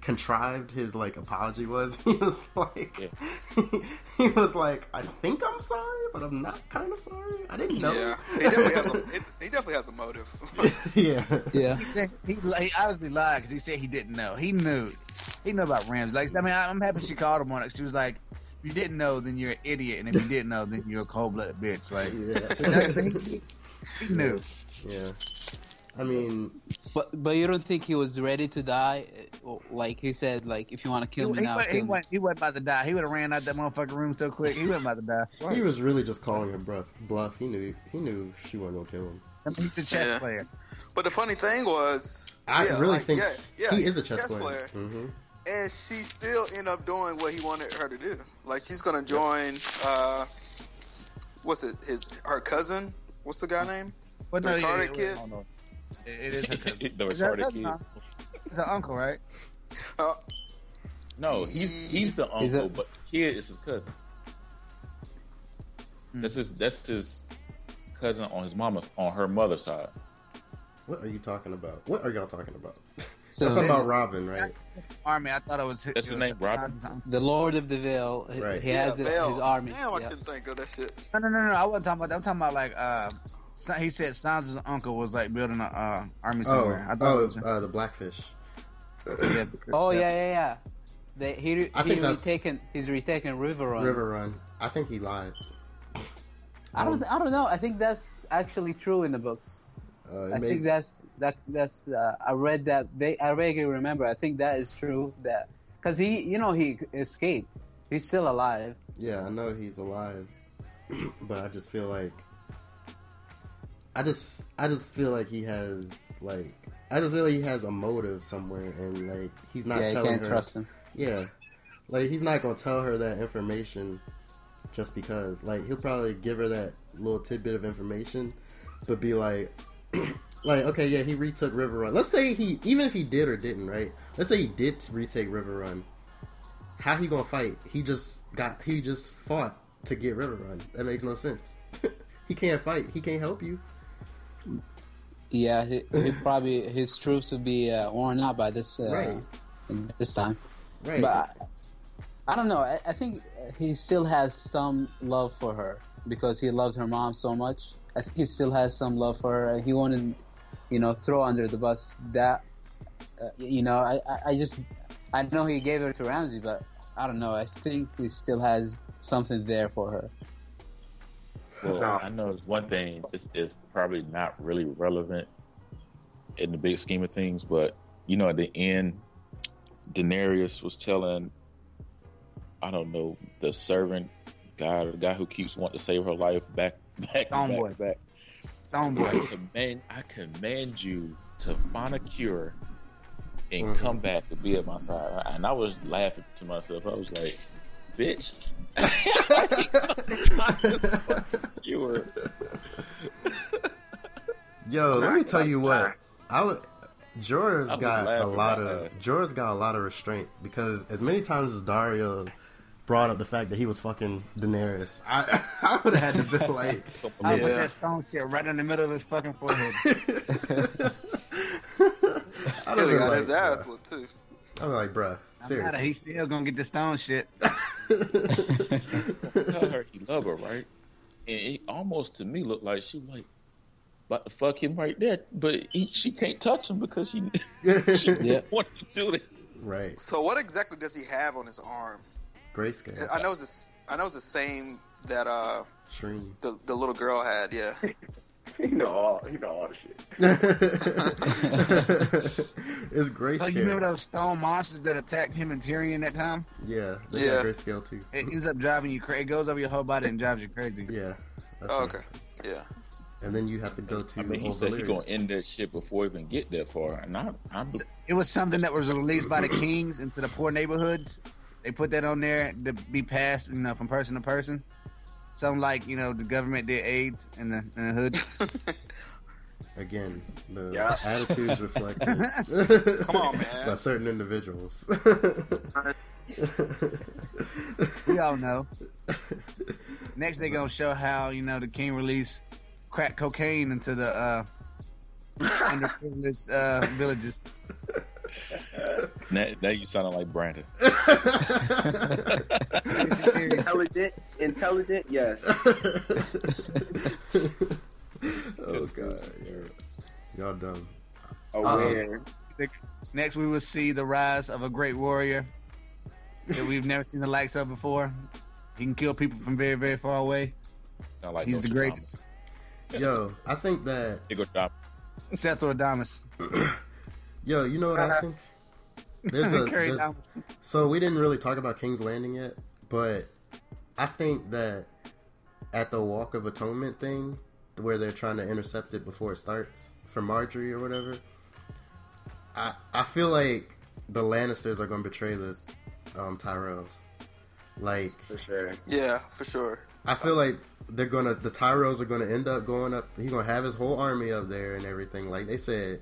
contrived his like apology was. He was like, he, was like, I think I'm sorry, but I'm not kind of sorry. I didn't know. Yeah, he definitely has a he definitely has a motive. yeah. Yeah. He said he, he obviously lied because he said he didn't know. He knew. He knew about Rams. Like I mean, I'm happy she called him on it. She was like, "If you didn't know, then you're an idiot, and if you didn't know, then you're a cold blooded bitch." Like Yeah. he, he knew. yeah. I mean, But but you don't think he was ready to die? Uh, Like he said, like if you want to kill he, me now, wasn't, he, kill me. wasn't, he wasn't about to die. He would have ran out that motherfucking room so quick. He wasn't about to die. he was really just calling her bluff. Bluff. He knew. He knew she wasn't gonna kill him. I mean, he's a chess Yeah. player. But the funny thing was, I yeah, really like, think yeah, yeah, he is a chess, player. hmm and she still end up doing what he wanted her to do. Like she's gonna join. uh What's it? His her cousin. What's the guy name? But The no, yeah, retarded yeah, kid? Hold on. It, it is her cousin. the Is that retarded cousin, kid. huh? It's her uncle, right? Uh, No, he's he's the uncle, He's a- but the kid is his cousin. Hmm. That's his that's his cousin on his mama's on her mother's side. What are you talking about? What are y'all talking about? So I'm talking about Robin, right? Army. I thought it was. That's it his was name, Robin? the Lord of the Vale, he- Right. he yeah, has his, Bell. his army. Damn, I yeah. couldn't think of that shit. No, no, no, no. I wasn't talking about that. I'm talking about like uh, Sa- he said Sansa's uncle was like building an uh, army Oh, somewhere. I thought oh, it was. uh, the blackfish. yeah, Oh yeah, yeah, yeah. They, he re- I he think that's- retaken he's retaken Riverrun. River Run. I think he lied. I don't I don't know. I think that's actually true in the books. Uh, I may- think that's that that's uh, I read that they I vaguely remember. I think that is true that because he you know he escaped. He's still alive. Yeah, I know he's alive, but I just feel like I just I just feel like he has like I just feel like he has a motive somewhere, and like he's not yeah, you telling can't her. trust him. Yeah, like he's not gonna tell her that information just because. Like he'll probably give her that little tidbit of information, but be like. Like okay, yeah, he retook Riverrun. Let's say he, even if he did or didn't, right? Let's say he did retake Riverrun. How he gonna fight? He just got, he just fought to get Riverrun. That makes no sense. he can't fight. He can't help you. Yeah, he, he probably his troops would be uh, worn out by this uh, Right. this time. Right? But I, I don't know. I, I think he still has some love for her because he loved her mom so much. I think he still has some love for her. He wouldn't, you know, throw under the bus that. Uh, you know, I, I, I just I know he gave her to Ramsay, but I don't know. I think he still has something there for her. Well, I know it's one thing. It's, it's probably not really relevant in the big scheme of things, but you know, at the end, Daenerys was telling, I don't know, the servant guy, the guy who keeps wanting to save her life, back, back, Stone back, Boy. back. Stone I boy. command, I command you to find a cure and Mhm. come back to be at my side. And I was laughing to myself. I was like, bitch. cure. Yo, let me tell you what. I would. Jorah's I was got a lot of. Jorah's got a lot of restraint because as many times as Daario brought up the fact that he was fucking Daenerys, I I would have had to be like, I Yeah. put that stone shit right in the middle of his fucking forehead. I don't know, like, his ass too. I'm like, bruh, seriously. he's still gonna get the stone shit. tell her he love her, right? And it almost to me looked like she like about to fuck him right there, but he, she can't touch him because she, she Yeah. wanted to do it. right, So what exactly does he have on his arm? grayscale, I know it's this, I know it's the same that uh Shireen. the the little girl had. Yeah. You know all, you know all the shit. it's grayscale. So you remember those stone monsters that attacked him and Tyrion that time? Yeah, they Yeah. grayscale too. It ends up driving you crazy. It goes over your whole body and drives you crazy. Yeah. Oh, okay. Yeah. And then you have to go to I mean, he Old said he's gonna end that shit before he even get that far, and I, I'm It was something that was released by the kings into the poor neighborhoods. They put that on there to be passed, you know, from person to person. Something like, you know, the government did AIDS in the, in the hood. Again, the Yeah. attitudes reflected. Come on, man. By certain individuals. We all know. Next, they're gonna show how you know the king released crack cocaine into the uh, underprivileged uh, villages. now, now you sounding like Brandon. Intelligent, intelligent, yes. oh god, y'all dumb. Aware. Next, we will see the rise of a great warrior that we've never seen the likes of before. He can kill people from very, very far away. Sound like He's the Nostradamus. greatest. Yo, I think that He go drop. Seth or Adamus. yo, you know what I think? There's a Carry there's- Adamus. so we didn't really talk about King's Landing yet, but I think that at the Walk of Atonement thing, where they're trying to intercept it before it starts for Margaery or whatever, I I feel like the Lannisters are going to betray the um, Tyrells. Like For sure. Yeah, for sure. I feel like they're gonna the Tyrells are gonna end up going up. He's gonna have his whole army up there and everything, like they said,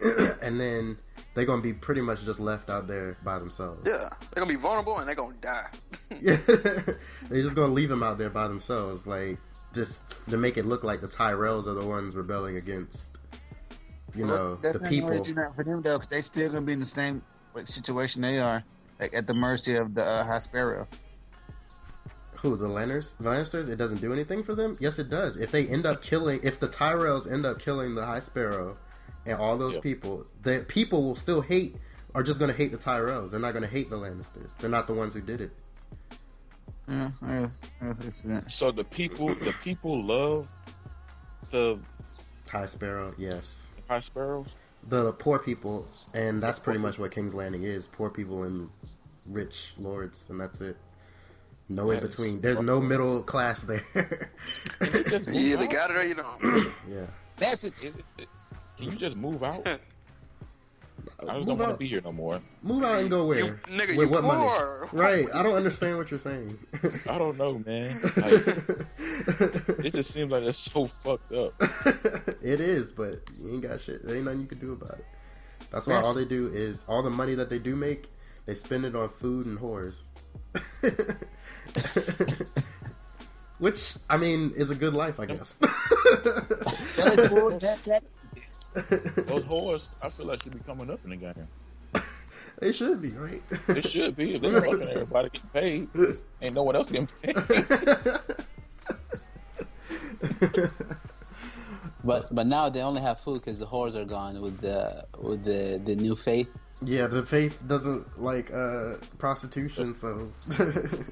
and then they're gonna be pretty much just left out there by themselves. Yeah, they're gonna be vulnerable and they're gonna die. Yeah, they're just gonna leave them out there by themselves, like just to make it look like the Tyrells are the ones rebelling against, you know, That's the not gonna people. do nothing for them though, 'cause they still gonna be in the same situation they are, like at the mercy of the uh, High Sparrow. Who the Lanners, the Lannisters? It doesn't do anything for them. Yes, it does. If they end up killing, if the Tyrells end up killing the High Sparrow and all those Yeah. people, the people will still hate. Are just gonna hate the Tyrells. They're not gonna hate the Lannisters. They're not the ones who did it. Yeah, yeah, yeah, it's that. So the people, the people love the High Sparrow, yes. the high sparrows. The poor people, and that's pretty much what King's Landing is: poor people and rich lords, and that's it. No in between. There's no middle class there. Just move Yeah, they got it or you don't. yeah. That's it. Is it, can you just move out? I just Move don't want to be here no more. Move out and go where? You, nigga, With you what money? poor. Right. I don't understand what you're saying. I don't know, man. Like, it just seems like it's so fucked up. it is, but you ain't got shit. There ain't nothing you can do about it. That's why That's- all they do is all the money that they do make, they spend it on food and whores. Which I mean is a good life, I guess. That's cool. That's it. Those whores, I feel like should be coming up in the game. they should be right. It should be. If they're fucking everybody getting paid, ain't no one else getting paid. But but now they only have food because the whores are gone with the with the the new faith. Yeah, the faith doesn't like uh prostitution, so Nigga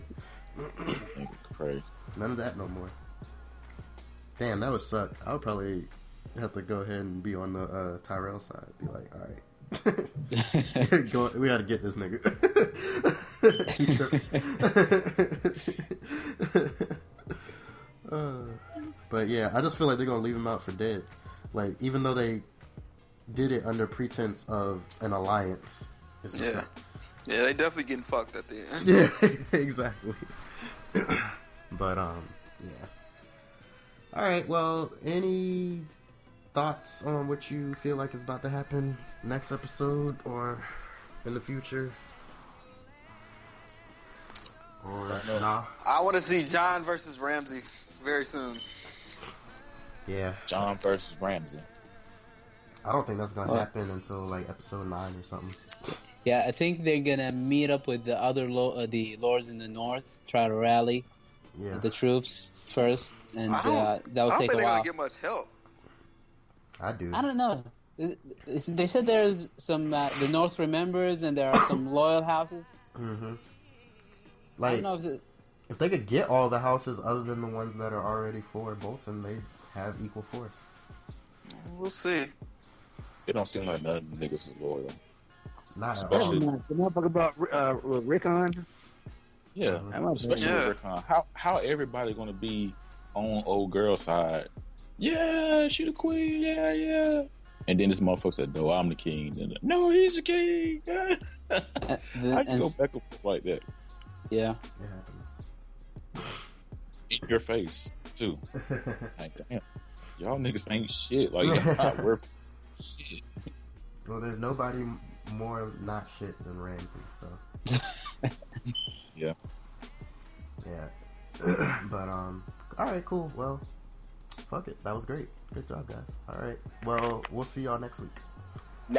crazy. none of that no more. Damn, that would suck. I would probably have to go ahead and be on the uh, Tyrell side. Be like, all right, go, we got to get this nigga. uh, but yeah, I just feel like they're gonna leave him out for dead. Like, even though they did it under pretense of an alliance. Yeah. like- Yeah, they definitely getting fucked at the end. yeah, exactly. but um, yeah. All right. Well, any thoughts on what you feel like is about to happen next episode or in the future? Or nah? I want to see Jon versus Ramsay very soon. Yeah, Jon versus Ramsay. I don't think that's gonna Well- happen until like episode nine or something. Yeah, I think they're gonna meet up with the other lo- uh, the lords in the north, try to rally Yeah, the troops first, and I don't, uh, I that will don't take think a they're gonna get much help. I do. I don't know. It- it's- They said there's some uh, the North remembers, and there are some loyal houses. Mm-hmm. I Like, don't know if it, if they could get all the houses other than the ones that are already for Bolton, they have equal force. We'll see. It don't seem like none of the niggas is loyal. Not at Especially- all. The motherfucker about uh, Rickon. Yeah. That especially Yeah. Rickon. How how everybody gonna be on old girl side? Yeah, she the queen. Yeah, yeah. And then this motherfucker said, "No, I'm the king." And no, he's the king. I can go back and forth like that yeah. It in your face too. Like, damn, y'all niggas ain't shit. Like, y'all not worth shit. Well, there's nobody m- more not shit than Ramsay, so Yeah. yeah. but um, all right, cool. Well, fuck it. That was great. Good job, guys. All right. Well, we'll see y'all next week.